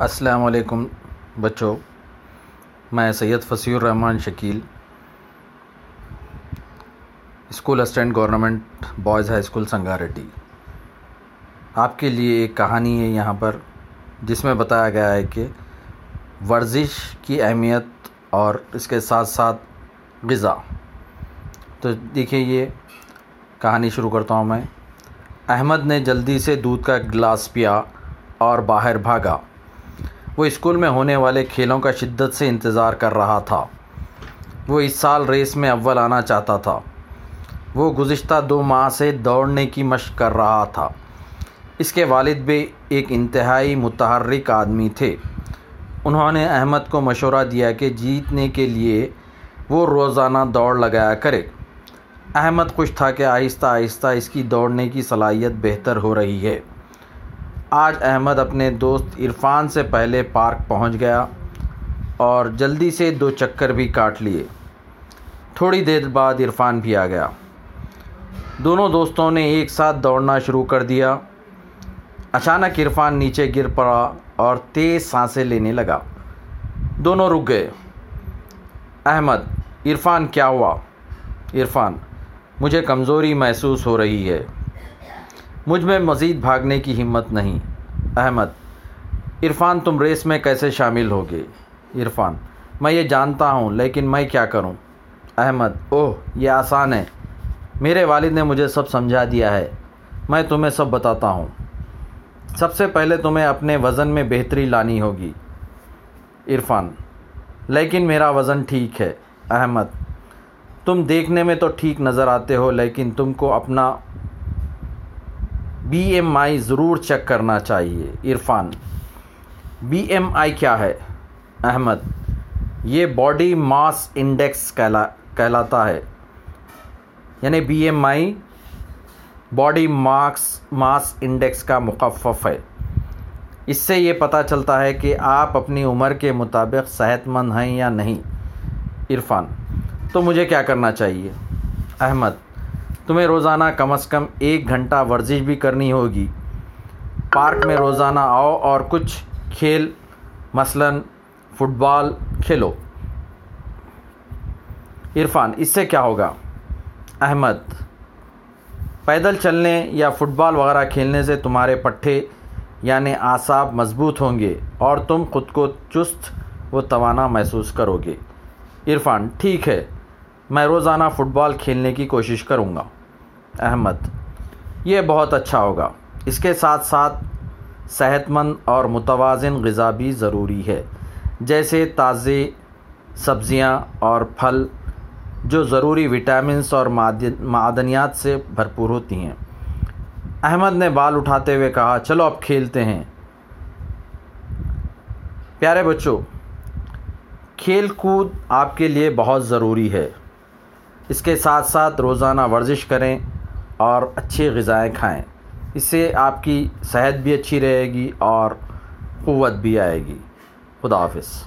السلام علیکم بچوں، میں Syed Fasih ur-Rahman Shakeel, school stand government boys high school Sangareddy. آپ کے لیے ایک کہانی ہے یہاں پر، جس میں بتایا گیا ہے کہ ورزش کی اہمیت اور اس کے ساتھ ساتھ غذا۔ تو دیکھیے یہ کہانی شروع کرتا ہوں میں۔ احمد نے جلدی سے دودھ کا گلاس پیا اور باہر بھاگا۔ وہ اسکول میں ہونے والے کھیلوں کا شدت سے انتظار کر رہا تھا۔ وہ اس سال ریس میں اول آنا چاہتا تھا۔ وہ گزشتہ دو ماہ سے دوڑنے کی مشق کر رہا تھا۔ اس کے والد بھی ایک انتہائی متحرک آدمی تھے۔ انہوں نے احمد کو مشورہ دیا کہ جیتنے کے لیے وہ روزانہ دوڑ لگایا کرے۔ احمد خوش تھا کہ آہستہ آہستہ اس کی دوڑنے کی صلاحیت بہتر ہو رہی ہے۔ آج احمد اپنے دوست عرفان سے پہلے پارک پہنچ گیا اور جلدی سے دو چکر بھی کاٹ لیے۔ تھوڑی دیر بعد عرفان بھی آ گیا۔ دونوں دوستوں نے ایک ساتھ دوڑنا شروع کر دیا۔ اچانک عرفان نیچے گر پڑا اور تیز سانسیں لینے لگا۔ دونوں رک گئے۔ احمد، عرفان، کیا ہوا؟ عرفان، مجھے کمزوری محسوس ہو رہی ہے۔ مجھ میں مزید بھاگنے کی ہمت نہیں۔ احمد، عرفان تم ریس میں کیسے شامل ہوگے؟ عرفان، میں یہ جانتا ہوں، لیکن میں کیا کروں؟ احمد، اوہ، یہ آسان ہے۔ میرے والد نے مجھے سب سمجھا دیا ہے۔ میں تمہیں سب بتاتا ہوں۔ سب سے پہلے تمہیں اپنے وزن میں بہتری لانی ہوگی۔ عرفان، لیکن میرا وزن ٹھیک ہے۔ احمد، تم دیکھنے میں تو ٹھیک نظر آتے ہو، لیکن تم کو اپنا بی ایم آئی ضرور چیک کرنا چاہیے، عرفان۔ بی ایم آئی کیا ہے؟ احمد، یہ باڈی ماس انڈیکس کہلا، کہلاتا ہے۔ یعنی B M I body marks mass index کا مخفف ہے۔ اس سے یہ پتہ چلتا ہے کہ آپ اپنی عمر کے مطابق صحت مند ہیں یا نہیں۔ عرفان، تو مجھے کیا کرنا چاہیے؟ احمد تمہیں روزانہ کم از کم ایک گھنٹہ ورزش بھی کرنی ہوگی۔ پارک میں روزانہ آؤ اور کچھ کھیل، مثلا فٹ بال کھیلو۔ عرفان، اس سے کیا ہوگا؟ احمد، پیدل چلنے یا فٹ بال وغیرہ کھیلنے سے تمہارے پٹھے یعنی اعصاب مضبوط ہوں گے اور تم خود کو چست و توانا محسوس کرو گے۔ عرفان، ٹھیک ہے، میں روزانہ فٹ بال کھیلنے کی کوشش کروں گا۔ احمد۔ یہ بہت اچھا ہوگا۔ اس کے ساتھ ساتھ صحت مند اور متوازن غذا بھی ضروری ہے۔ جیسے تازے سبزیاں اور پھل جو ضروری وٹامنس اور معدنیات سے بھرپور ہوتی ہیں۔ احمد نے بال اٹھاتے ہوئے کہا، چلو اب کھیلتے ہیں۔ پیارے بچوں، کھیل کود آپ کے لیے بہت ضروری ہے۔ اس کے ساتھ ساتھ روزانہ ورزش کریں۔ اور اچھی غذائیں کھائیں۔ اس سے آپ کی صحت بھی اچھی رہے گی اور قوت بھی آئے گی۔ خدا حافظ۔